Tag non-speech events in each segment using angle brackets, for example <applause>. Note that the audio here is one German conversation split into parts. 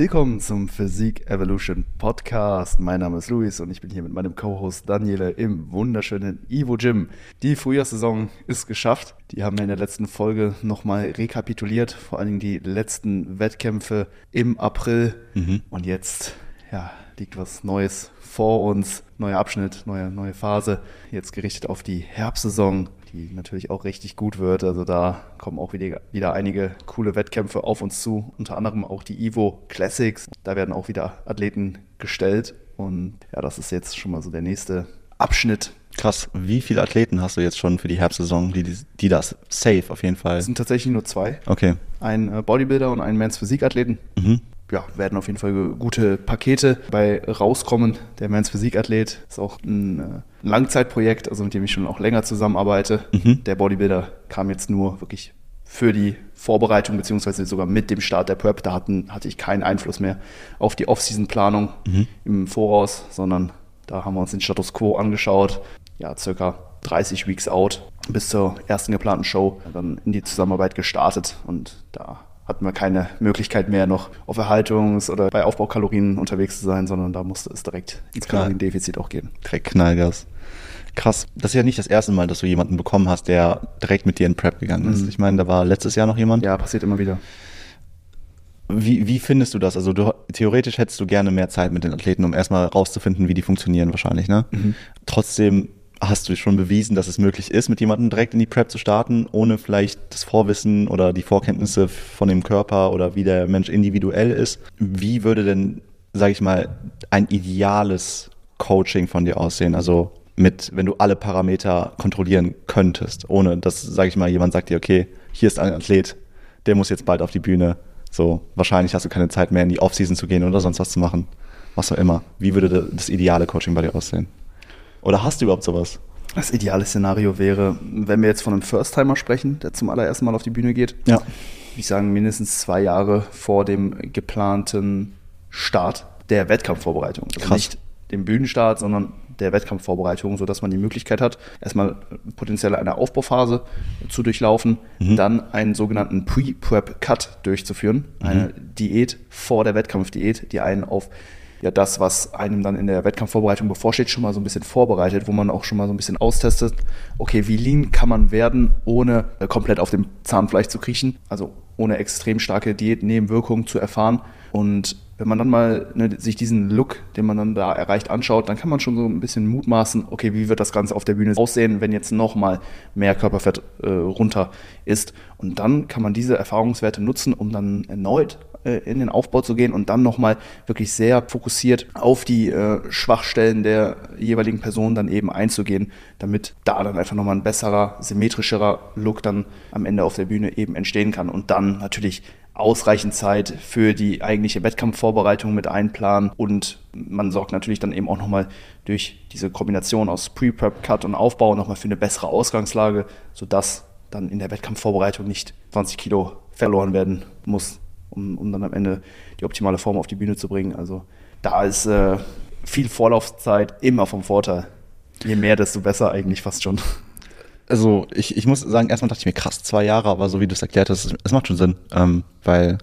Willkommen zum Physik Evolution Podcast. Mein Name ist Luis und ich bin hier mit meinem Co-Host Daniele im wunderschönen Ivo Gym. Die Frühjahrssaison ist geschafft. Die haben wir in der letzten Folge nochmal rekapituliert, vor allen Dingen die letzten Wettkämpfe im April. Mhm. Und jetzt, ja, liegt was Neues vor uns. Neuer Abschnitt, neue, neue Phase. Jetzt gerichtet auf die Herbstsaison die natürlich auch richtig gut wird. Also da kommen auch wieder, wieder einige coole Wettkämpfe auf uns zu, unter anderem auch die Evo Classics. Da werden auch wieder Athleten gestellt und ja, das ist jetzt schon mal so der nächste Abschnitt. Krass, wie viele Athleten hast du jetzt schon für die Herbstsaison, die, die das safe auf jeden Fall? Es sind tatsächlich nur zwei. Okay. Ein äh, Bodybuilder und ein Men's Physikathleten. Mhm ja, werden auf jeden Fall gute Pakete bei rauskommen. Der Men's Physikathlet ist auch ein äh, Langzeitprojekt, also mit dem ich schon auch länger zusammenarbeite. Mhm. Der Bodybuilder kam jetzt nur wirklich für die Vorbereitung, beziehungsweise sogar mit dem Start der Prep. Da hatten, hatte ich keinen Einfluss mehr auf die Off-Season-Planung mhm. im Voraus, sondern da haben wir uns den Status Quo angeschaut. Ja, circa 30 Weeks out bis zur ersten geplanten Show, dann in die Zusammenarbeit gestartet und da hatten wir keine Möglichkeit mehr, noch auf Erhaltungs- oder bei Aufbaukalorien unterwegs zu sein, sondern da musste es direkt ins Kaloriendefizit auch gehen. Direkt Knallgas. Krass. Das ist ja nicht das erste Mal, dass du jemanden bekommen hast, der direkt mit dir in Prep gegangen ist. Mhm. Ich meine, da war letztes Jahr noch jemand. Ja, passiert immer wieder. Wie, wie findest du das? Also du, theoretisch hättest du gerne mehr Zeit mit den Athleten, um erstmal rauszufinden, wie die funktionieren wahrscheinlich. Ne? Mhm. Trotzdem hast du schon bewiesen, dass es möglich ist, mit jemandem direkt in die Prep zu starten, ohne vielleicht das Vorwissen oder die Vorkenntnisse von dem Körper oder wie der Mensch individuell ist. Wie würde denn, sage ich mal, ein ideales Coaching von dir aussehen? Also mit, wenn du alle Parameter kontrollieren könntest, ohne dass, sage ich mal, jemand sagt dir, okay, hier ist ein Athlet, der muss jetzt bald auf die Bühne. So, wahrscheinlich hast du keine Zeit mehr in die Offseason zu gehen oder sonst was zu machen. Was auch immer. Wie würde das ideale Coaching bei dir aussehen? Oder hast du überhaupt sowas? Das ideale Szenario wäre, wenn wir jetzt von einem First-Timer sprechen, der zum allerersten Mal auf die Bühne geht. Ja. Ich sage mindestens zwei Jahre vor dem geplanten Start der Wettkampfvorbereitung. Also Krass. nicht dem Bühnenstart, sondern der Wettkampfvorbereitung, sodass man die Möglichkeit hat, erstmal potenziell eine Aufbauphase zu durchlaufen, mhm. dann einen sogenannten Pre-Prep-Cut durchzuführen, mhm. eine Diät vor der Wettkampfdiät, die einen auf ja das, was einem dann in der Wettkampfvorbereitung bevorsteht, schon mal so ein bisschen vorbereitet, wo man auch schon mal so ein bisschen austestet, okay, wie lean kann man werden, ohne äh, komplett auf dem Zahnfleisch zu kriechen, also ohne extrem starke Diätnebenwirkungen zu erfahren. Und wenn man dann mal ne, sich diesen Look, den man dann da erreicht, anschaut, dann kann man schon so ein bisschen mutmaßen, okay, wie wird das Ganze auf der Bühne aussehen, wenn jetzt nochmal mehr Körperfett äh, runter ist. Und dann kann man diese Erfahrungswerte nutzen, um dann erneut äh, in den Aufbau zu gehen und dann nochmal wirklich sehr fokussiert auf die äh, Schwachstellen der jeweiligen Person dann eben einzugehen, damit da dann einfach nochmal ein besserer, symmetrischerer Look dann am Ende auf der Bühne eben entstehen kann und dann natürlich ausreichend Zeit für die eigentliche Wettkampfvorbereitung mit einplanen und man sorgt natürlich dann eben auch nochmal durch diese Kombination aus Pre-Prep, Cut und Aufbau nochmal für eine bessere Ausgangslage, sodass dann in der Wettkampfvorbereitung nicht 20 Kilo verloren werden muss um, um dann am Ende die optimale Form auf die Bühne zu bringen. Also da ist äh, viel Vorlaufzeit immer vom Vorteil. Je mehr, desto besser eigentlich fast schon. Also ich, ich muss sagen, erstmal dachte ich mir, krass, zwei Jahre, aber so wie du es erklärt hast, es macht schon Sinn, ähm, weil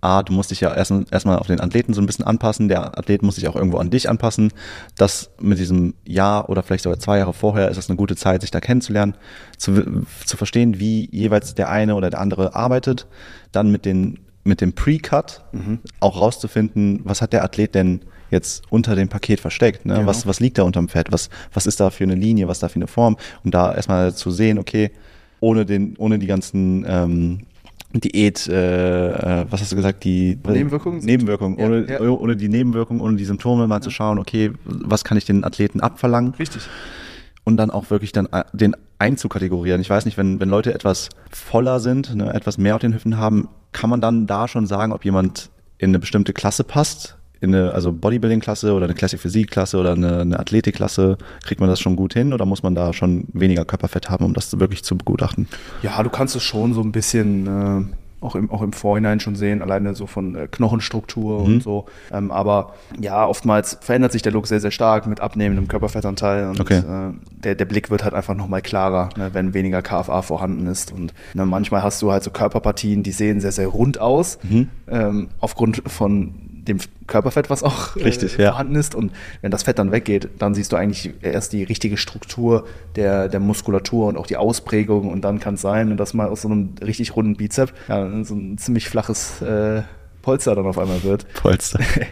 A, du musst dich ja erstmal erst auf den Athleten so ein bisschen anpassen, der Athlet muss sich auch irgendwo an dich anpassen. Das mit diesem Jahr oder vielleicht sogar zwei Jahre vorher ist das eine gute Zeit, sich da kennenzulernen, zu, zu verstehen, wie jeweils der eine oder der andere arbeitet, dann mit den mit dem Pre-Cut mhm. auch rauszufinden, was hat der Athlet denn jetzt unter dem Paket versteckt? Ne? Genau. Was, was liegt da unterm Fett? Was, was ist da für eine Linie? Was ist da für eine Form? Um da erstmal zu sehen, okay, ohne, den, ohne die ganzen ähm, Diät, äh, äh was hast du gesagt, die Nebenwirkungen? Nebenwirkungen, ja, ohne, ja. ohne die Nebenwirkungen, ohne die Symptome mal zu schauen, okay, was kann ich den Athleten abverlangen? Richtig. Und dann auch wirklich dann äh, den einzukategorieren. Ich weiß nicht, wenn, wenn Leute etwas voller sind, ne, etwas mehr auf den Hüften haben, kann man dann da schon sagen, ob jemand in eine bestimmte Klasse passt? In eine also Bodybuilding-Klasse oder eine Classic Physik-Klasse oder eine, eine Athletik-Klasse? Kriegt man das schon gut hin oder muss man da schon weniger Körperfett haben, um das wirklich zu begutachten? Ja, du kannst es schon so ein bisschen äh, auch im, auch im Vorhinein schon sehen, alleine so von äh, Knochenstruktur mhm. und so. Ähm, aber ja, oftmals verändert sich der Look sehr, sehr stark mit abnehmendem Körperfettanteil und okay. äh, der, der Blick wird halt einfach nochmal klarer, ne, wenn weniger KFA vorhanden ist. Und ne, manchmal hast du halt so Körperpartien, die sehen sehr, sehr rund aus, mhm. ähm, aufgrund von dem Körperfett, was auch <laughs> Richtig, äh, vorhanden ja. ist. Und wenn das Fett dann weggeht, dann siehst du eigentlich erst die richtige Struktur der, der Muskulatur und auch die Ausprägung. Und dann kann es sein, dass mal aus so einem richtig runden Bizep ja, so ein ziemlich flaches äh, Polster dann auf einmal wird. Polster. <laughs> ja,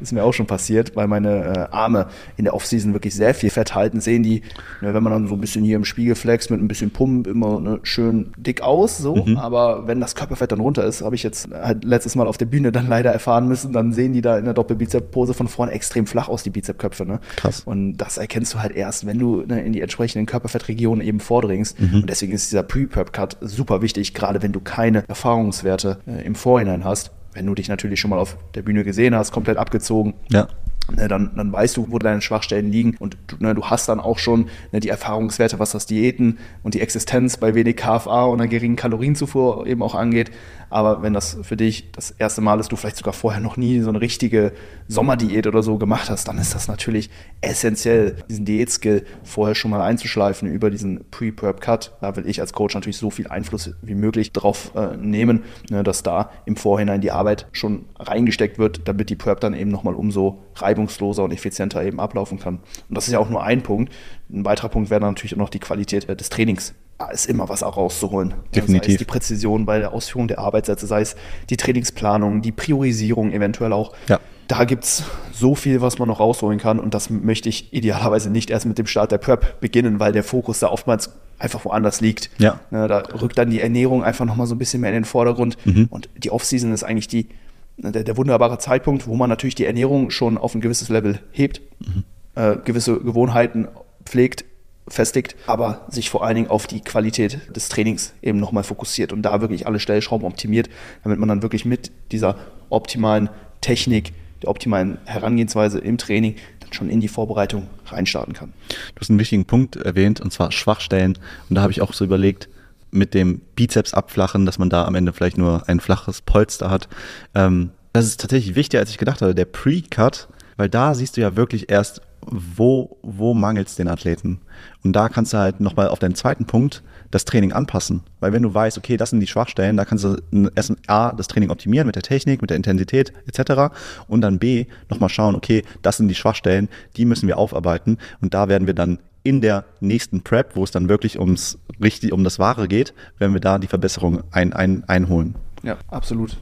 ist mir auch schon passiert, weil meine äh, Arme in der Offseason wirklich sehr viel Fett halten. Sehen die, ne, wenn man dann so ein bisschen hier im Spiegel flex mit ein bisschen Pump immer ne, schön dick aus, so. Mhm. Aber wenn das Körperfett dann runter ist, habe ich jetzt halt letztes Mal auf der Bühne dann leider erfahren müssen, dann sehen die da in der Doppelbizep-Pose von vorne extrem flach aus, die Bizepköpfe. Ne? Krass. Und das erkennst du halt erst, wenn du ne, in die entsprechenden Körperfettregionen eben vordringst. Mhm. Und deswegen ist dieser Pre-Perp-Cut super wichtig, gerade wenn du keine Erfahrungswerte äh, im Vorhinein hast wenn du dich natürlich schon mal auf der Bühne gesehen hast, komplett abgezogen. Ja. Ne, dann, dann weißt du, wo deine Schwachstellen liegen und du, ne, du hast dann auch schon ne, die Erfahrungswerte, was das Diäten und die Existenz bei wenig KFA und einer geringen Kalorienzufuhr eben auch angeht. Aber wenn das für dich das erste Mal ist, du vielleicht sogar vorher noch nie so eine richtige Sommerdiät oder so gemacht hast, dann ist das natürlich essentiell, diesen Diätskill vorher schon mal einzuschleifen über diesen Pre-Perp-Cut. Da will ich als Coach natürlich so viel Einfluss wie möglich drauf äh, nehmen, ne, dass da im Vorhinein die Arbeit schon reingesteckt wird, damit die Perp dann eben nochmal umso reibungsloser und effizienter eben ablaufen kann. Und das ist ja auch nur ein Punkt. Ein weiterer Punkt wäre natürlich auch noch die Qualität des Trainings da ist immer was auch rauszuholen. Definitiv. Sei es die Präzision bei der Ausführung der Arbeitssätze, sei es die Trainingsplanung, die Priorisierung eventuell auch. Ja. Da gibt es so viel, was man noch rausholen kann und das möchte ich idealerweise nicht erst mit dem Start der Prep beginnen, weil der Fokus da oftmals einfach woanders liegt. Ja. Ne, da rückt dann die Ernährung einfach nochmal so ein bisschen mehr in den Vordergrund mhm. und die Offseason ist eigentlich die, der, der, wunderbare Zeitpunkt, wo man natürlich die Ernährung schon auf ein gewisses Level hebt, mhm. äh, gewisse Gewohnheiten pflegt, festigt, aber sich vor allen Dingen auf die Qualität des Trainings eben nochmal fokussiert und da wirklich alle Stellschrauben optimiert, damit man dann wirklich mit dieser optimalen Technik, der optimalen Herangehensweise im Training dann schon in die Vorbereitung reinstarten kann. Du hast einen wichtigen Punkt erwähnt und zwar Schwachstellen und da habe ich auch so überlegt, mit dem Bizeps abflachen, dass man da am Ende vielleicht nur ein flaches Polster hat. Ähm, das ist tatsächlich wichtiger, als ich gedacht habe. Der Pre-Cut, weil da siehst du ja wirklich erst, wo, wo mangelt es den Athleten? Und da kannst du halt nochmal auf deinen zweiten Punkt das Training anpassen. Weil wenn du weißt, okay, das sind die Schwachstellen, da kannst du erst A, das Training optimieren mit der Technik, mit der Intensität etc. Und dann B, nochmal schauen, okay, das sind die Schwachstellen, die müssen wir aufarbeiten. Und da werden wir dann in der nächsten Prep, wo es dann wirklich ums richtig um das Wahre geht, werden wir da die Verbesserung ein, ein, einholen. Ja, absolut.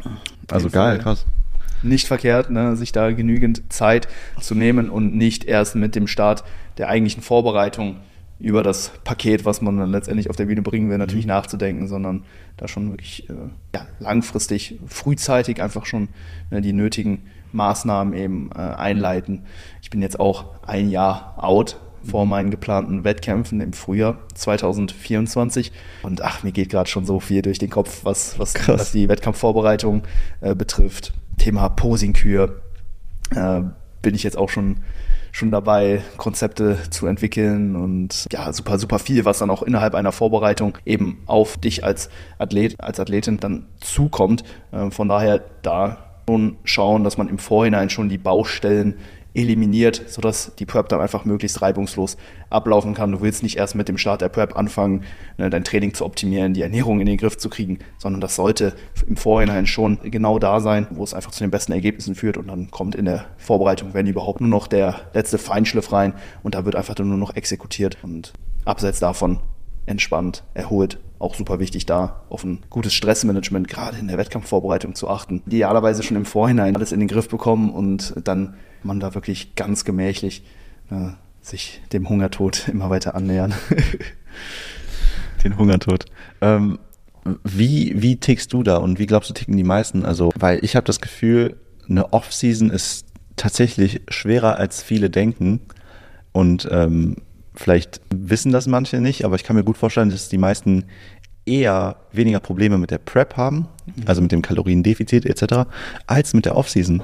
Also geil, krass nicht verkehrt, ne, sich da genügend Zeit zu nehmen und nicht erst mit dem Start der eigentlichen Vorbereitung über das Paket, was man dann letztendlich auf der Bühne bringen will, natürlich mhm. nachzudenken, sondern da schon wirklich äh, ja, langfristig, frühzeitig einfach schon ne, die nötigen Maßnahmen eben äh, einleiten. Ich bin jetzt auch ein Jahr out vor mhm. meinen geplanten Wettkämpfen im Frühjahr 2024. Und ach, mir geht gerade schon so viel durch den Kopf, was, was, was die Wettkampfvorbereitung äh, betrifft. Thema Posingkür äh, bin ich jetzt auch schon, schon dabei, Konzepte zu entwickeln und ja, super, super viel, was dann auch innerhalb einer Vorbereitung eben auf dich als Athlet, als Athletin dann zukommt. Äh, von daher da schon schauen, dass man im Vorhinein schon die Baustellen eliminiert, sodass die Prep dann einfach möglichst reibungslos ablaufen kann. Du willst nicht erst mit dem Start der Prep anfangen, ne, dein Training zu optimieren, die Ernährung in den Griff zu kriegen, sondern das sollte im Vorhinein schon genau da sein, wo es einfach zu den besten Ergebnissen führt und dann kommt in der Vorbereitung, wenn überhaupt, nur noch der letzte Feinschliff rein und da wird einfach nur noch exekutiert und abseits davon entspannt, erholt. Auch super wichtig, da auf ein gutes Stressmanagement, gerade in der Wettkampfvorbereitung zu achten. Idealerweise schon im Vorhinein alles in den Griff bekommen und dann man da wirklich ganz gemächlich äh, sich dem Hungertod <laughs> immer weiter annähern. <laughs> Den Hungertod. Ähm, wie, wie tickst du da und wie glaubst du, ticken die meisten? Also, weil ich habe das Gefühl, eine Off-Season ist tatsächlich schwerer als viele denken. Und ähm, vielleicht wissen das manche nicht, aber ich kann mir gut vorstellen, dass die meisten eher weniger Probleme mit der Prep haben, also mit dem Kaloriendefizit etc., als mit der Off-Season.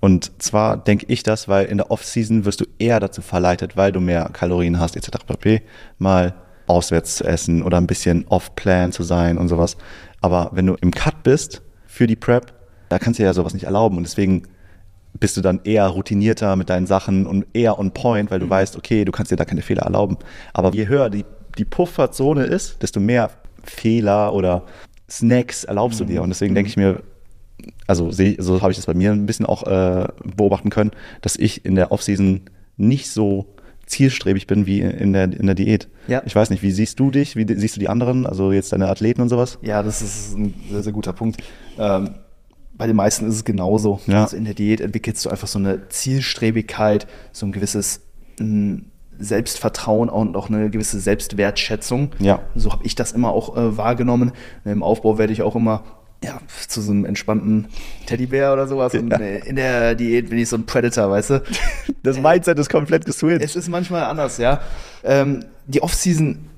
Und zwar denke ich das, weil in der Off-Season wirst du eher dazu verleitet, weil du mehr Kalorien hast etc. pp. mal auswärts zu essen oder ein bisschen off-plan zu sein und sowas. Aber wenn du im Cut bist für die Prep, da kannst du dir ja sowas nicht erlauben. Und deswegen bist du dann eher routinierter mit deinen Sachen und eher on point, weil du mhm. weißt, okay, du kannst dir da keine Fehler erlauben. Aber je höher die, die Pufferzone ist, desto mehr Fehler oder Snacks erlaubst du dir. Und deswegen denke ich mir, also so habe ich das bei mir ein bisschen auch äh, beobachten können, dass ich in der Offseason nicht so zielstrebig bin wie in der, in der Diät. Ja. Ich weiß nicht, wie siehst du dich? Wie siehst du die anderen, also jetzt deine Athleten und sowas? Ja, das ist ein sehr, sehr guter Punkt. Ähm, bei den meisten ist es genauso. Ja. Also in der Diät entwickelst du einfach so eine Zielstrebigkeit, so ein gewisses Selbstvertrauen und auch eine gewisse Selbstwertschätzung. Ja. So habe ich das immer auch äh, wahrgenommen. Im Aufbau werde ich auch immer ja, zu so einem entspannten Teddybär oder sowas. Und äh, in der Diät bin ich so ein Predator, weißt du? <laughs> Das Mindset ist komplett geswitcht. Es ist manchmal anders, ja. Ähm, die Offseason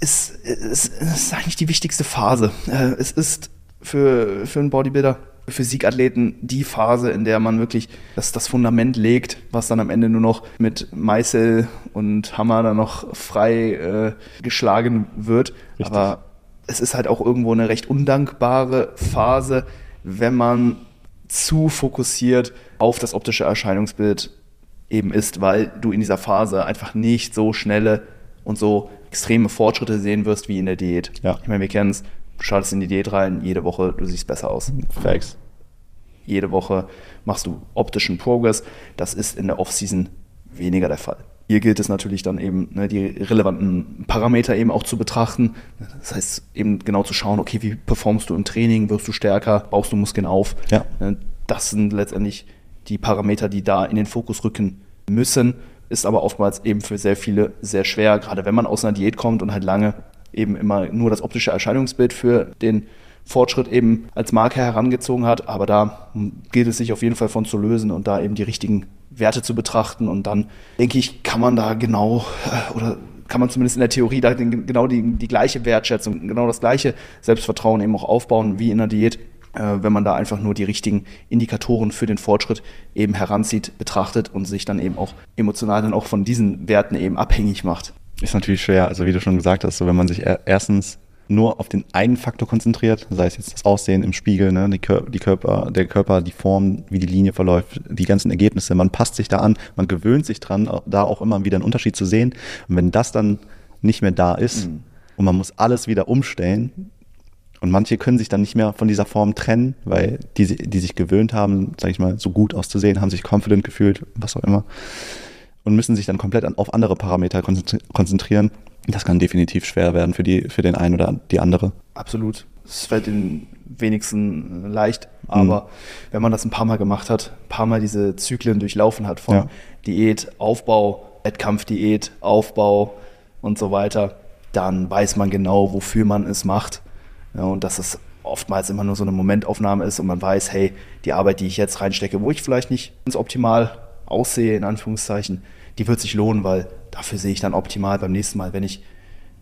ist, ist, ist eigentlich die wichtigste Phase. Äh, es ist für, für einen Bodybuilder, für Siegathleten die Phase, in der man wirklich das, das Fundament legt, was dann am Ende nur noch mit Meißel und Hammer dann noch frei äh, geschlagen wird. Richtig. Aber es ist halt auch irgendwo eine recht undankbare Phase, wenn man zu fokussiert auf das optische Erscheinungsbild eben ist, weil du in dieser Phase einfach nicht so schnelle und so extreme Fortschritte sehen wirst wie in der Diät. Ja. Ich meine, wir kennen es, schaltest in die Diät rein, jede Woche, du siehst besser aus. Facts. Jede Woche machst du optischen Progress. Das ist in der Offseason weniger der Fall. Hier gilt es natürlich dann eben, ne, die relevanten Parameter eben auch zu betrachten. Das heißt, eben genau zu schauen, okay, wie performst du im Training, wirst du stärker, baust du Muskeln auf. Ja. Ne, das sind letztendlich die Parameter, die da in den Fokus rücken müssen. Ist aber oftmals eben für sehr viele sehr schwer, gerade wenn man aus einer Diät kommt und halt lange eben immer nur das optische Erscheinungsbild für den Fortschritt eben als Marke herangezogen hat. Aber da gilt es sich auf jeden Fall von zu lösen und da eben die richtigen Werte zu betrachten. Und dann denke ich, kann man da genau äh, oder kann man zumindest in der Theorie da genau die, die gleiche Wertschätzung, genau das gleiche Selbstvertrauen eben auch aufbauen wie in der Diät, äh, wenn man da einfach nur die richtigen Indikatoren für den Fortschritt eben heranzieht, betrachtet und sich dann eben auch emotional dann auch von diesen Werten eben abhängig macht. Ist natürlich schwer, also wie du schon gesagt hast, so wenn man sich erstens nur auf den einen Faktor konzentriert, sei es jetzt das Aussehen im Spiegel, ne, die, Kör die Körper, der Körper, die Form, wie die Linie verläuft, die ganzen Ergebnisse. Man passt sich da an, man gewöhnt sich dran, da auch immer wieder einen Unterschied zu sehen. Und wenn das dann nicht mehr da ist mhm. und man muss alles wieder umstellen, und manche können sich dann nicht mehr von dieser Form trennen, weil die, die sich gewöhnt haben, sage ich mal, so gut auszusehen, haben sich confident gefühlt, was auch immer, und müssen sich dann komplett auf andere Parameter konzentrieren das kann definitiv schwer werden für, die, für den einen oder die andere. Absolut. Es fällt den wenigsten leicht, aber mhm. wenn man das ein paar Mal gemacht hat, ein paar Mal diese Zyklen durchlaufen hat von ja. Diät, Aufbau, Wettkampfdiät, Aufbau und so weiter, dann weiß man genau, wofür man es macht. Ja, und dass es oftmals immer nur so eine Momentaufnahme ist und man weiß, hey, die Arbeit, die ich jetzt reinstecke, wo ich vielleicht nicht ganz optimal aussehe, in Anführungszeichen, die wird sich lohnen, weil dafür sehe ich dann optimal beim nächsten Mal, wenn ich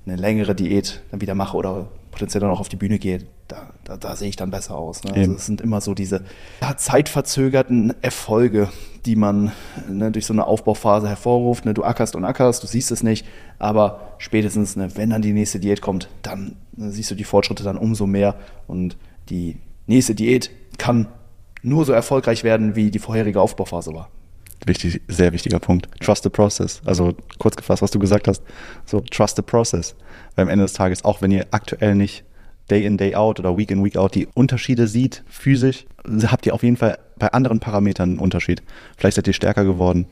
eine längere Diät dann wieder mache oder potenziell dann auch auf die Bühne gehe, da, da, da sehe ich dann besser aus. Ne? Also es sind immer so diese ja, zeitverzögerten Erfolge, die man ne, durch so eine Aufbauphase hervorruft. Ne? Du ackerst und ackerst, du siehst es nicht, aber spätestens, ne, wenn dann die nächste Diät kommt, dann ne, siehst du die Fortschritte dann umso mehr und die nächste Diät kann nur so erfolgreich werden, wie die vorherige Aufbauphase war wichtig, sehr wichtiger Punkt. Trust the process. Also kurz gefasst, was du gesagt hast. So, trust the process. Weil am Ende des Tages, auch wenn ihr aktuell nicht Day in, Day out oder Week in, Week out die Unterschiede sieht, physisch, habt ihr auf jeden Fall bei anderen Parametern einen Unterschied. Vielleicht seid ihr stärker geworden.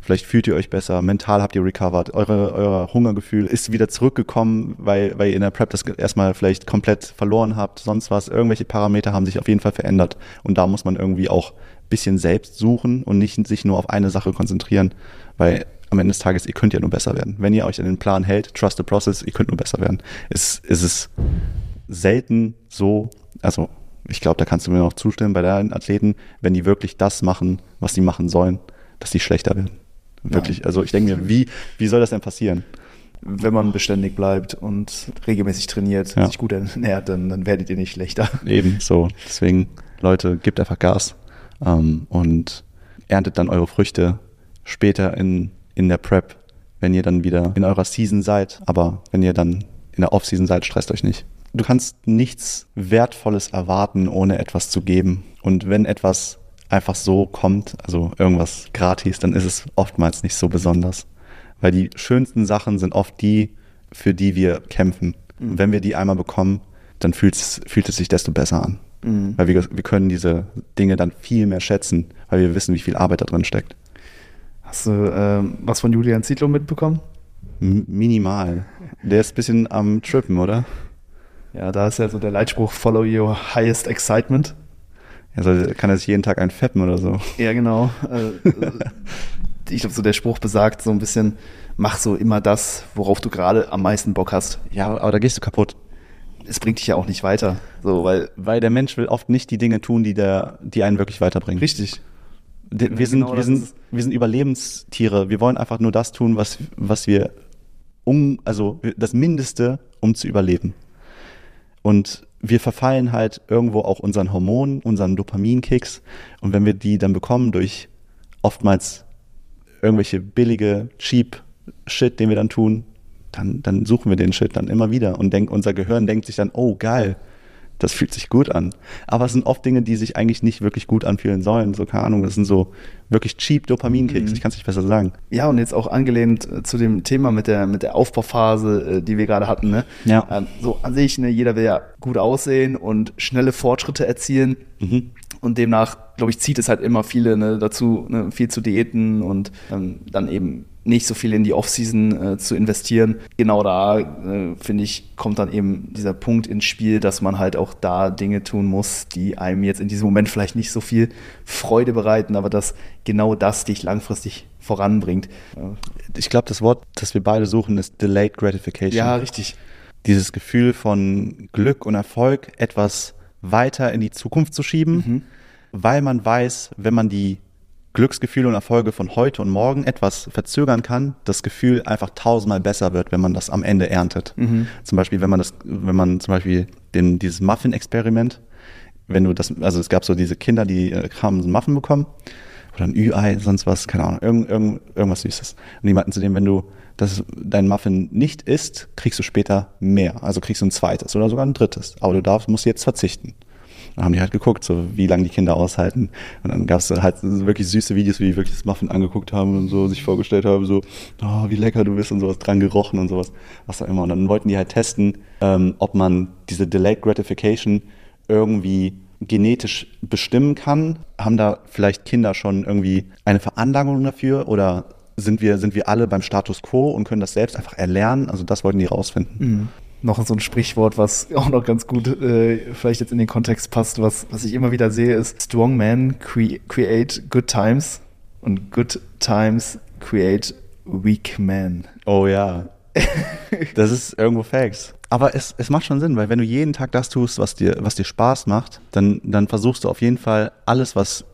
Vielleicht fühlt ihr euch besser, mental habt ihr recovered, eure, euer Hungergefühl ist wieder zurückgekommen, weil, weil ihr in der Prep das erstmal vielleicht komplett verloren habt, sonst was. Irgendwelche Parameter haben sich auf jeden Fall verändert. Und da muss man irgendwie auch bisschen selbst suchen und nicht sich nur auf eine Sache konzentrieren, weil am Ende des Tages, ihr könnt ja nur besser werden. Wenn ihr euch an den Plan hält, trust the process, ihr könnt nur besser werden. Es, es ist selten so, also ich glaube, da kannst du mir noch zustimmen bei deinen Athleten, wenn die wirklich das machen, was sie machen sollen, dass die schlechter werden. Wirklich. Nein. Also ich denke mir, wie, wie soll das denn passieren? Wenn man beständig bleibt und regelmäßig trainiert, ja. sich gut ernährt, dann, dann werdet ihr nicht schlechter. Eben so. Deswegen, Leute, gebt einfach Gas ähm, und erntet dann eure Früchte später in, in der Prep, wenn ihr dann wieder in eurer Season seid. Aber wenn ihr dann in der Off-Season seid, stresst euch nicht. Du kannst nichts Wertvolles erwarten, ohne etwas zu geben. Und wenn etwas einfach so kommt, also irgendwas gratis, dann ist es oftmals nicht so besonders. Weil die schönsten Sachen sind oft die, für die wir kämpfen. Mhm. Und wenn wir die einmal bekommen, dann fühlt es, fühlt es sich desto besser an. Mhm. Weil wir, wir können diese Dinge dann viel mehr schätzen, weil wir wissen, wie viel Arbeit da drin steckt. Hast du ähm, was von Julian Zietlow mitbekommen? M minimal. Der ist ein bisschen am Trippen, oder? Ja, da ist ja so der Leitspruch Follow your highest excitement. Also kann er sich jeden Tag einfetten oder so. Ja, genau. Äh, <laughs> ich glaube, so der Spruch besagt so ein bisschen, mach so immer das, worauf du gerade am meisten Bock hast. Ja, aber da gehst du kaputt. Es bringt dich ja auch nicht weiter. So, weil, weil der Mensch will oft nicht die Dinge tun, die, der, die einen wirklich weiterbringen. Richtig. Wir, wir sind, genau, wir, sind, wir sind Überlebenstiere. Wir wollen einfach nur das tun, was, was wir um, also das Mindeste, um zu überleben. Und wir verfallen halt irgendwo auch unseren Hormonen, unseren Dopaminkicks. Und wenn wir die dann bekommen durch oftmals irgendwelche billige, cheap Shit, den wir dann tun, dann, dann suchen wir den Shit dann immer wieder und denk, unser Gehirn denkt sich dann, oh geil, das fühlt sich gut an. Aber es sind oft Dinge, die sich eigentlich nicht wirklich gut anfühlen sollen. So, keine Ahnung, das sind so wirklich cheap Dopaminkicks. Mhm. Ich kann es nicht besser sagen. Ja, und jetzt auch angelehnt äh, zu dem Thema mit der, mit der Aufbauphase, äh, die wir gerade hatten. Ne? Ja. Ähm, so an sich, ne, jeder will ja gut aussehen und schnelle Fortschritte erzielen. Mhm. Und demnach, glaube ich, zieht es halt immer viele ne, dazu, ne, viel zu diäten und ähm, dann eben nicht so viel in die Offseason äh, zu investieren. Genau da, äh, finde ich, kommt dann eben dieser Punkt ins Spiel, dass man halt auch da Dinge tun muss, die einem jetzt in diesem Moment vielleicht nicht so viel Freude bereiten, aber dass genau das dich langfristig voranbringt. Ich glaube, das Wort, das wir beide suchen, ist Delayed Gratification. Ja, richtig. Dieses Gefühl von Glück und Erfolg, etwas weiter in die Zukunft zu schieben, mhm. weil man weiß, wenn man die Glücksgefühle und Erfolge von heute und morgen etwas verzögern kann, das Gefühl einfach tausendmal besser wird, wenn man das am Ende erntet. Mhm. Zum Beispiel, wenn man das, wenn man zum Beispiel den, dieses Muffin-Experiment, wenn du das, also es gab so diese Kinder, die äh, haben einen Muffin bekommen oder ein Ü-Ei, sonst was, keine Ahnung, irgend, irgend, irgendwas Süßes. Und die meinten zu dem, wenn du das, dein Muffin nicht isst, kriegst du später mehr. Also kriegst du ein zweites oder sogar ein drittes. Aber du darfst, musst jetzt verzichten. Dann haben die halt geguckt, so wie lange die Kinder aushalten. Und dann gab es halt wirklich süße Videos, wie die wirklich das Muffin angeguckt haben und so sich vorgestellt haben, so, oh, wie lecker du bist und sowas dran gerochen und sowas, was auch immer. Und dann wollten die halt testen, ähm, ob man diese Delayed Gratification irgendwie genetisch bestimmen kann. Haben da vielleicht Kinder schon irgendwie eine Veranlagung dafür oder sind wir, sind wir alle beim Status quo und können das selbst einfach erlernen? Also das wollten die rausfinden. Mhm noch so ein Sprichwort, was auch noch ganz gut äh, vielleicht jetzt in den Kontext passt, was, was ich immer wieder sehe, ist Strong men cre create good times und good times create weak men. Oh ja. das ist irgendwo Facts. Aber es, es macht schon Sinn, weil wenn du jeden Tag das tust, was dir, was dir Spaß macht, dann, dann versuchst du auf jeden Fall alles, was,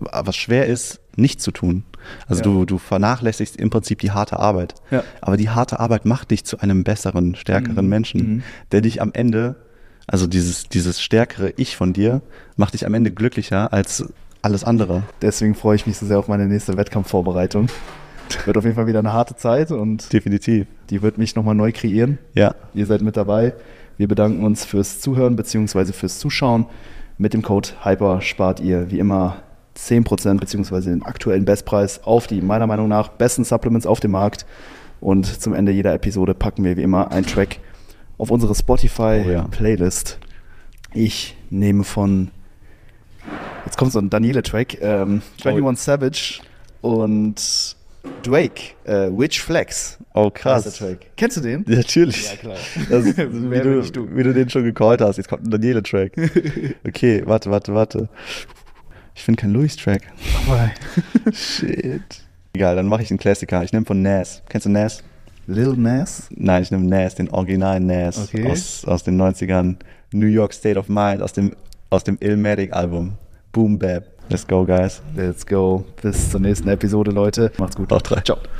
was schwer ist, nicht zu tun. Also ja. du, du vernachlässigst im Prinzip die harte Arbeit. Ja. Aber die harte Arbeit macht dich zu einem besseren, stärkeren mhm. Menschen, mhm. der dich am Ende, also dieses, dieses stärkere Ich von dir, macht dich am Ende glücklicher als alles andere. Deswegen freue ich mich so sehr auf meine nächste Wettkampfvorbereitung. Wird auf jeden Fall wieder eine harte Zeit und definitiv. Die wird mich nochmal neu kreieren. Ja. Ihr seid mit dabei. Wir bedanken uns fürs Zuhören bzw. fürs Zuschauen. Mit dem Code HYPER spart ihr wie immer 10% beziehungsweise den aktuellen Bestpreis auf die meiner Meinung nach besten Supplements auf dem Markt. Und zum Ende jeder Episode packen wir wie immer einen Track auf unsere Spotify-Playlist. Oh, ja. Ich nehme von, jetzt kommt so ein Daniele-Track, ähm, 21 oh. Savage und Drake, äh, Witch Flex. Oh, krass. Kennst du den? Ja, natürlich. Ja, klar. <laughs> <laughs> Das, wie, du, du. wie du den schon gecallt hast. Jetzt kommt ein Daniele-Track. <laughs> Okay, warte, warte, warte. Ich finde keinen Louis-Track. Oh <laughs> Shit. Egal, dann mache ich einen Klassiker. Ich nehme von Nas. Kennst du Nas? Lil Nas? Nein, ich nehme Nas, den Original Nas okay. aus, aus den 90ern. New York State of Mind aus dem, aus dem Illmatic-Album. Boom Bap. Let's go, guys. Let's go. Bis zur nächsten Episode, Leute. Macht's gut. Auch drei. Ciao.